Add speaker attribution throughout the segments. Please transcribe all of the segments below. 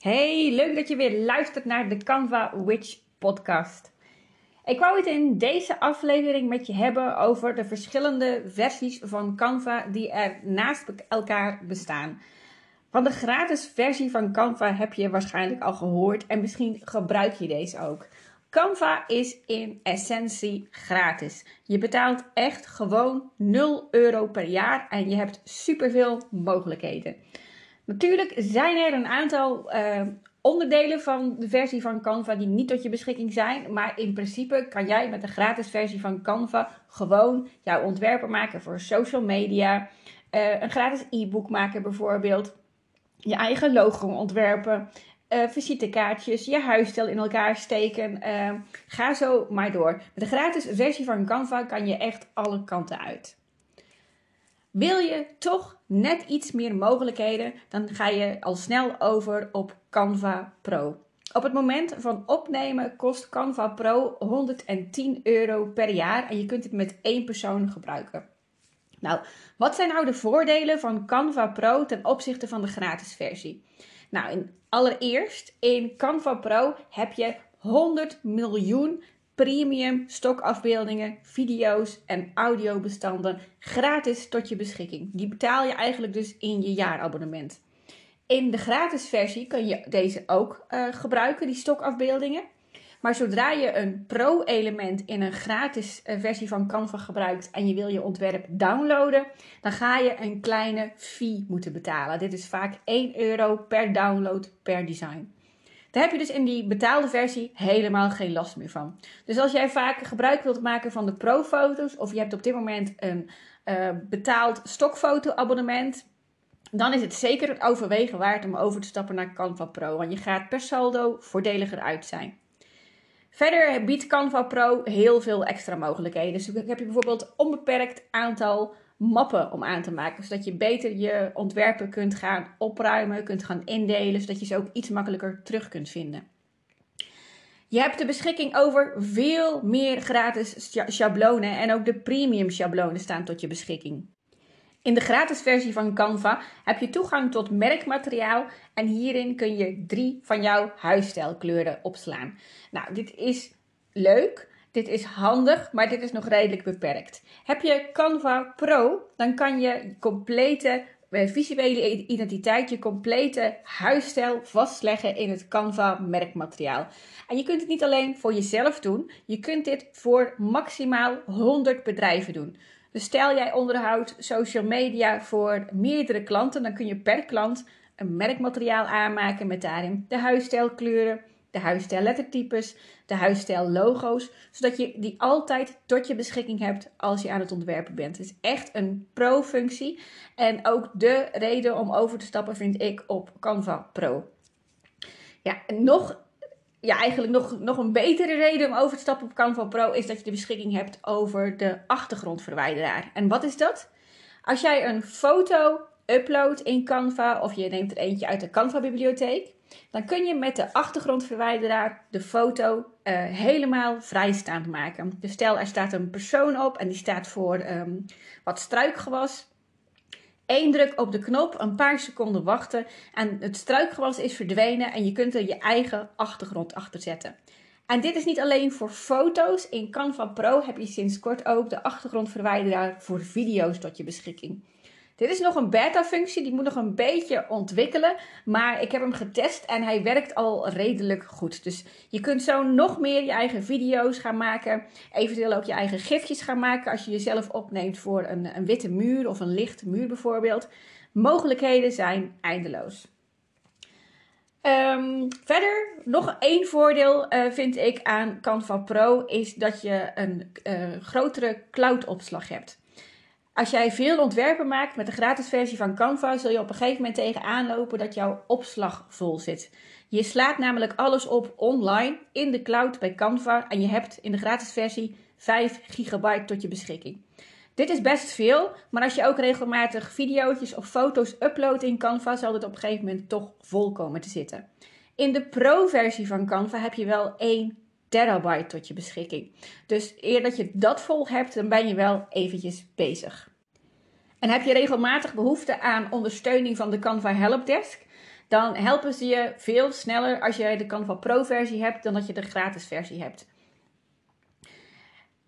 Speaker 1: Hey, leuk dat je weer luistert naar de Canva Witch podcast. Ik wou het in deze aflevering met je hebben over de verschillende versies van Canva die er naast elkaar bestaan. Van de gratis versie van Canva heb je waarschijnlijk al gehoord en misschien gebruik je deze ook. Canva is in essentie gratis. Je betaalt echt gewoon 0 euro per jaar en je hebt superveel mogelijkheden. Natuurlijk zijn er een aantal uh, onderdelen van de versie van Canva die niet tot je beschikking zijn. Maar in principe kan jij met de gratis versie van Canva gewoon jouw ontwerpen maken voor social media. Uh, een gratis e-book maken bijvoorbeeld. Je eigen logo ontwerpen. Uh, visitekaartjes, je huisstijl in elkaar steken. ga zo maar door. Met de gratis versie van Canva kan je echt alle kanten uit. Wil je toch net iets meer mogelijkheden, dan ga je al snel over op Canva Pro. Op het moment van opnemen kost Canva Pro 110 euro per jaar en je kunt het met één persoon gebruiken. Nou, wat zijn nou de voordelen van Canva Pro ten opzichte van de gratis versie? Nou, allereerst in Canva Pro heb je 100 miljoen premium stokafbeeldingen, video's en audiobestanden gratis tot je beschikking. Die betaal je eigenlijk dus in je jaarabonnement. In de gratis versie kun je deze ook uh, gebruiken, die stokafbeeldingen. Maar zodra je een pro-element in een gratis uh, versie van Canva gebruikt en je wil je ontwerp downloaden, dan ga je een kleine fee moeten betalen. Dit is vaak 1 euro per download per design. Daar heb je dus in die betaalde versie helemaal geen last meer van. Dus als jij vaak gebruik wilt maken van de pro-foto's, of je hebt op dit moment een uh, betaald stokfoto-abonnement, dan is het zeker het overwegen waard om over te stappen naar Canva Pro. Want je gaat per saldo voordeliger uit zijn. Verder biedt Canva Pro heel veel extra mogelijkheden. Dus heb je bijvoorbeeld onbeperkt aantal mappen om aan te maken. Zodat je beter je ontwerpen kunt gaan opruimen, kunt gaan indelen, zodat je ze ook iets makkelijker terug kunt vinden. Je hebt de beschikking over veel meer gratis schablonen en ook de premium schablonen staan tot je beschikking. In de gratis versie van Canva heb je toegang tot merkmateriaal en hierin kun je drie van jouw huisstijlkleuren opslaan. Nou, dit is leuk, dit is handig, maar dit is nog redelijk beperkt. Heb je Canva Pro, dan kan je complete eh, visuele identiteit, je complete huisstijl vastleggen in het Canva merkmateriaal. En je kunt het niet alleen voor jezelf doen, je kunt dit voor maximaal 100 bedrijven doen. Dus stel jij onderhoudt social media voor meerdere klanten, dan kun je per klant een merkmateriaal aanmaken met daarin de huisstijlkleuren, de huisstijl lettertypes, de huisstijl logo's, zodat je die altijd tot je beschikking hebt als je aan het ontwerpen bent. Het is echt een pro-functie en ook de reden om over te stappen vind ik op Canva Pro. Ja, nog, ja, eigenlijk nog, nog een betere reden om over te stappen op Canva Pro is dat je de beschikking hebt over de achtergrondverwijderaar. En wat is dat? Als jij een foto uploadt in Canva of je neemt er eentje uit de Canva-bibliotheek, dan kun je met de achtergrondverwijderaar de foto uh, helemaal vrijstaand maken. Dus stel er staat een persoon op en die staat voor um, wat struikgewas. Eén druk op de knop, een paar seconden wachten en het struikgewas is verdwenen en je kunt er je eigen achtergrond achter zetten. En dit is niet alleen voor foto's. In Canva Pro heb je sinds kort ook de achtergrondverwijderaar voor video's tot je beschikking. Dit is nog een beta-functie, die moet nog een beetje ontwikkelen. Maar ik heb hem getest en hij werkt al redelijk goed. Dus je kunt zo nog meer je eigen video's gaan maken. Eventueel ook je eigen gifjes gaan maken als je jezelf opneemt voor een, een witte muur of een lichte muur bijvoorbeeld. Mogelijkheden zijn eindeloos. Um, verder, nog één voordeel uh, vind ik aan Canva Pro is dat je een uh, grotere cloud-opslag hebt. Als jij veel ontwerpen maakt met de gratis versie van Canva, zul je op een gegeven moment tegenaan lopen dat jouw opslag vol zit. Je slaat namelijk alles op online in de cloud bij Canva en je hebt in de gratis versie 5 gigabyte tot je beschikking. Dit is best veel, maar als je ook regelmatig video's of foto's uploadt in Canva, zal dit op een gegeven moment toch vol komen te zitten. In de pro-versie van Canva heb je wel 1 terabyte tot je beschikking. Dus eer dat je dat vol hebt, dan ben je wel eventjes bezig. En heb je regelmatig behoefte aan ondersteuning van de Canva Helpdesk? dan helpen ze je veel sneller als je de Canva Pro versie hebt dan dat je de gratis versie hebt.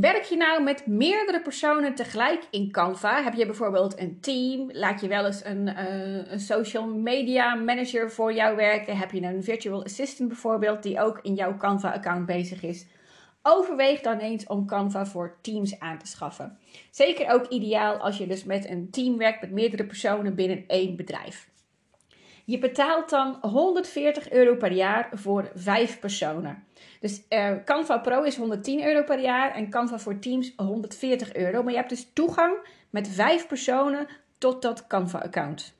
Speaker 1: Werk je nou met meerdere personen tegelijk in Canva? Heb je bijvoorbeeld een team? Laat je wel eens een, uh, een social media manager voor jou werken? Heb je een virtual assistant bijvoorbeeld die ook in jouw Canva-account bezig is? Overweeg dan eens om Canva voor Teams aan te schaffen. Zeker ook ideaal als je dus met een team werkt met meerdere personen binnen één bedrijf. Je betaalt dan 140 euro per jaar voor vijf personen. Dus uh, Canva Pro is 110 euro per jaar en Canva voor Teams 140 euro. Maar je hebt dus toegang met vijf personen tot dat Canva-account.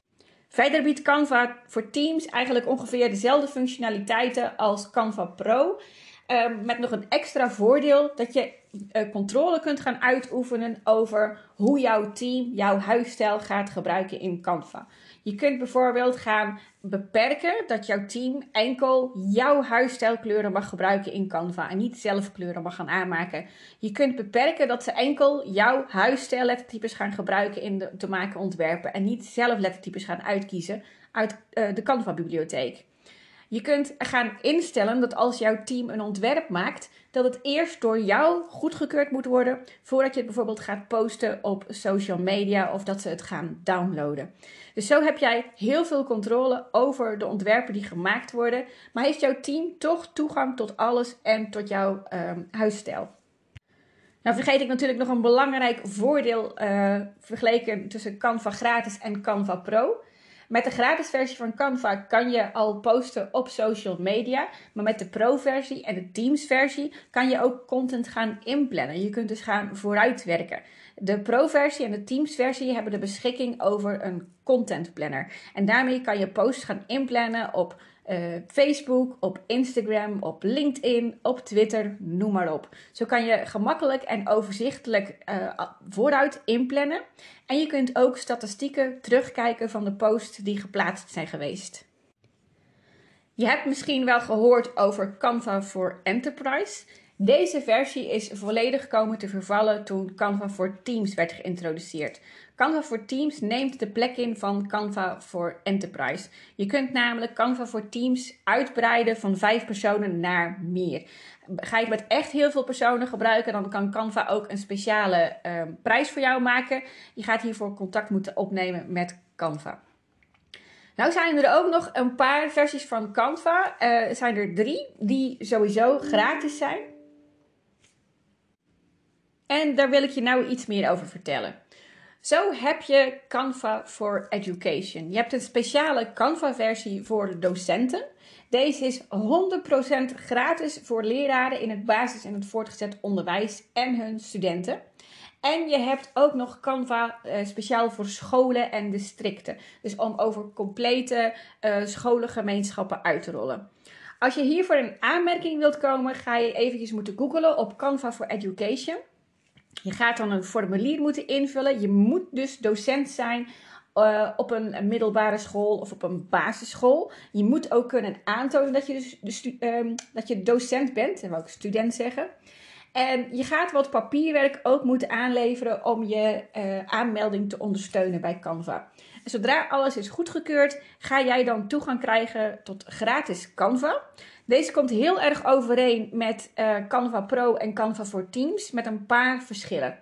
Speaker 1: Verder biedt Canva voor Teams eigenlijk ongeveer dezelfde functionaliteiten als Canva Pro. Ehm, met nog een extra voordeel dat je uh, controle kunt gaan uitoefenen over hoe jouw team jouw huisstijl gaat gebruiken in Canva. Je kunt bijvoorbeeld gaan beperken dat jouw team enkel jouw huisstijlkleuren mag gebruiken in Canva en niet zelf kleuren mag gaan aanmaken. Je kunt beperken dat ze enkel jouw huisstijl lettertypes gaan gebruiken in de te maken ontwerpen en niet zelf lettertypes gaan uitkiezen uit uh, de Canva bibliotheek. Je kunt gaan instellen dat als jouw team een ontwerp maakt, dat het eerst door jou goedgekeurd moet worden voordat je het bijvoorbeeld gaat posten op social media of dat ze het gaan downloaden. Dus zo heb jij heel veel controle over de ontwerpen die gemaakt worden, maar heeft jouw team toch toegang tot alles en tot jouw um, huisstijl. Nou vergeet ik natuurlijk nog een belangrijk voordeel uh, vergeleken tussen Canva gratis en Canva Pro. Met de gratis versie van Canva kan je al posten op social media. Maar met de Pro-versie en de Teams-versie kan je ook content gaan inplannen. Je kunt dus gaan vooruitwerken. De Pro-versie en de Teams-versie hebben de beschikking over een content planner. En daarmee kan je posts gaan inplannen op uh, Facebook, op Instagram, op LinkedIn, op Twitter, noem maar op. Zo kan je gemakkelijk en overzichtelijk uh, vooruit inplannen. En je kunt ook statistieken terugkijken van de posts die geplaatst zijn geweest. Je hebt misschien wel gehoord over Canva voor Enterprise. Deze versie is volledig komen te vervallen toen Canva voor Teams werd geïntroduceerd. Canva voor Teams neemt de plek in van Canva voor Enterprise. Je kunt namelijk Canva voor Teams uitbreiden van vijf personen naar meer. Ga je met echt heel veel personen gebruiken, dan kan Canva ook een speciale uh, prijs voor jou maken. Je gaat hiervoor contact moeten opnemen met Canva. Nou zijn er ook nog een paar versies van Canva. Er uh, zijn er drie die sowieso gratis zijn. En daar wil ik je nou iets meer over vertellen. Zo heb je Canva for Education. Je hebt een speciale Canva-versie voor de docenten. Deze is 100% gratis voor leraren in het basis- en het voortgezet onderwijs en hun studenten. En je hebt ook nog Canva uh, speciaal voor scholen en districten. Dus om over complete uh, scholengemeenschappen uit te rollen. Als je hiervoor in aanmerking wilt komen, ga je eventjes moeten googlen op Canva for Education. Je gaat dan een formulier moeten invullen. Je moet dus docent zijn uh, op een middelbare school of op een basisschool. Je moet ook kunnen aantonen dat je, dus de um, dat je docent bent, en wil ik student zeggen. En je gaat wat papierwerk ook moeten aanleveren om je uh, aanmelding te ondersteunen bij Canva. En zodra alles is goedgekeurd, ga jij dan toegang krijgen tot gratis Canva. Deze komt heel erg overeen met uh, Canva Pro en Canva voor Teams met een paar verschillen.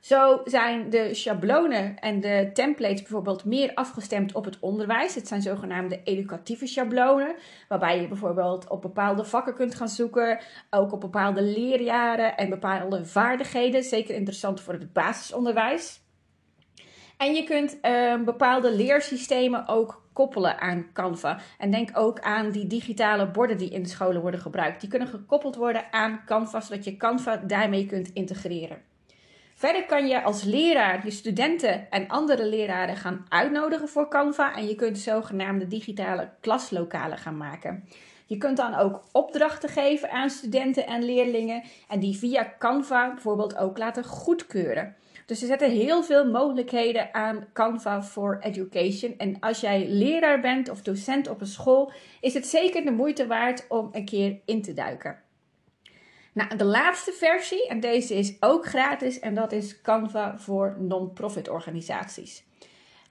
Speaker 1: Zo zijn de schablonen en de templates bijvoorbeeld meer afgestemd op het onderwijs. Het zijn zogenaamde educatieve schablonen, waarbij je bijvoorbeeld op bepaalde vakken kunt gaan zoeken, ook op bepaalde leerjaren en bepaalde vaardigheden. Zeker interessant voor het basisonderwijs. En je kunt uh, bepaalde leersystemen ook koppelen aan Canva. En denk ook aan die digitale borden die in de scholen worden gebruikt. Die kunnen gekoppeld worden aan Canva, zodat je Canva daarmee kunt integreren. Verder kan je als leraar je studenten en andere leraren gaan uitnodigen voor Canva en je kunt zogenaamde digitale klaslokalen gaan maken. Je kunt dan ook opdrachten geven aan studenten en leerlingen en die via Canva bijvoorbeeld ook laten goedkeuren. Dus er zetten heel veel mogelijkheden aan Canva for Education. En als jij leraar bent of docent op een school, is het zeker de moeite waard om een keer in te duiken. Nou, de laatste versie, en deze is ook gratis, en dat is Canva voor non-profit organisaties.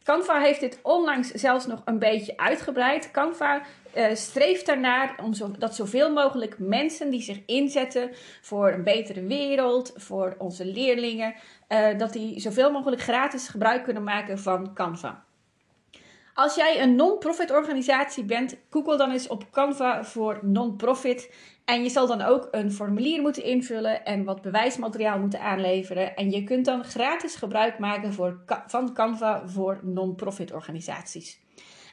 Speaker 1: Canva heeft dit onlangs zelfs nog een beetje uitgebreid. Canva uh, streeft ernaar om zo, dat zoveel mogelijk mensen die zich inzetten voor een betere wereld, voor onze leerlingen, uh, dat die zoveel mogelijk gratis gebruik kunnen maken van Canva. Als jij een non-profit organisatie bent, google dan eens op Canva voor non-profit. En je zal dan ook een formulier moeten invullen en wat bewijsmateriaal moeten aanleveren. En je kunt dan gratis gebruik maken voor, van Canva voor non-profit organisaties.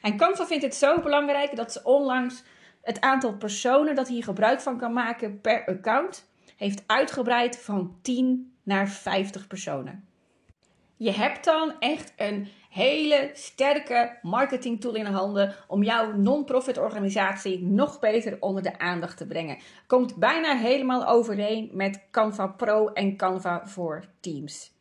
Speaker 1: En Canva vindt het zo belangrijk dat ze onlangs het aantal personen dat hier gebruik van kan maken per account heeft uitgebreid van 10 naar 50 personen. Je hebt dan echt een hele sterke marketing tool in handen om jouw non-profit organisatie nog beter onder de aandacht te brengen. Komt bijna helemaal overeen met Canva Pro en Canva voor Teams.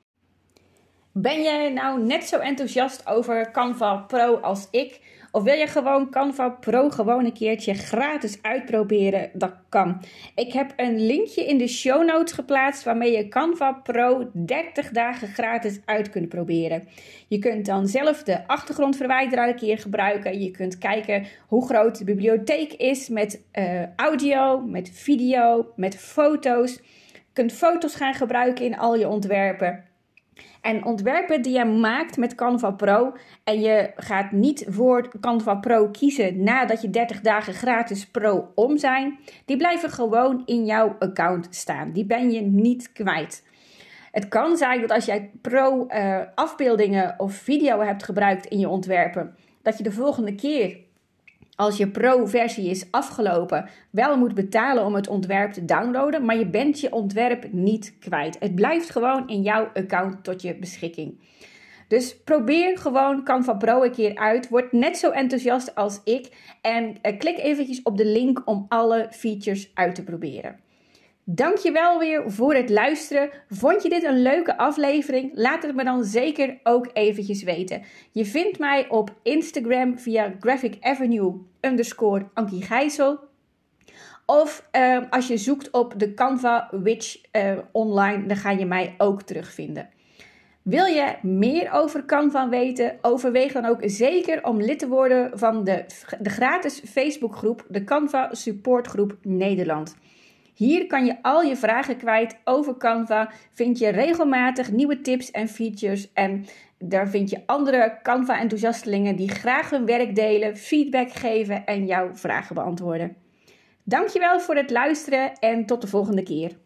Speaker 1: Ben jij nou net zo enthousiast over Canva Pro als ik? Of wil je gewoon Canva Pro gewoon een keertje gratis uitproberen? Dat kan. Ik heb een linkje in de show notes geplaatst waarmee je Canva Pro 30 dagen gratis uit kunt proberen. Je kunt dan zelf de achtergrondverwijder een keer gebruiken. Je kunt kijken hoe groot de bibliotheek is met uh, audio, met video, met foto's. Je kunt foto's gaan gebruiken in al je ontwerpen. En ontwerpen die je maakt met Canva Pro en je gaat niet voor Canva Pro kiezen nadat je 30 dagen gratis Pro om zijn, die blijven gewoon in jouw account staan. Die ben je niet kwijt. Het kan zijn dat als jij Pro uh, afbeeldingen of video hebt gebruikt in je ontwerpen, dat je de volgende keer als je pro-versie is afgelopen, wel moet betalen om het ontwerp te downloaden, maar je bent je ontwerp niet kwijt. Het blijft gewoon in jouw account tot je beschikking. Dus probeer gewoon Canva Pro een keer uit. Word net zo enthousiast als ik. En eh, klik eventjes op de link om alle features uit te proberen. Dankjewel weer voor het luisteren. Vond je dit een leuke aflevering? Laat het me dan zeker ook eventjes weten. Je vindt mij op Instagram via Graphic Avenue underscore Ankie Gijssel. Of uh, als je zoekt op de Canva Witch uh, online, dan ga je mij ook terugvinden. Wil je meer over Canva weten? Overweeg dan ook zeker om lid te worden van de, de gratis Facebookgroep, de Canva Supportgroep Nederland. Hier kan je al je vragen kwijt over Canva. Vind je regelmatig nieuwe tips en features. En daar vind je andere Canva-enthousiastelingen die graag hun werk delen, feedback geven en jouw vragen beantwoorden. Dankjewel voor het luisteren en tot de volgende keer.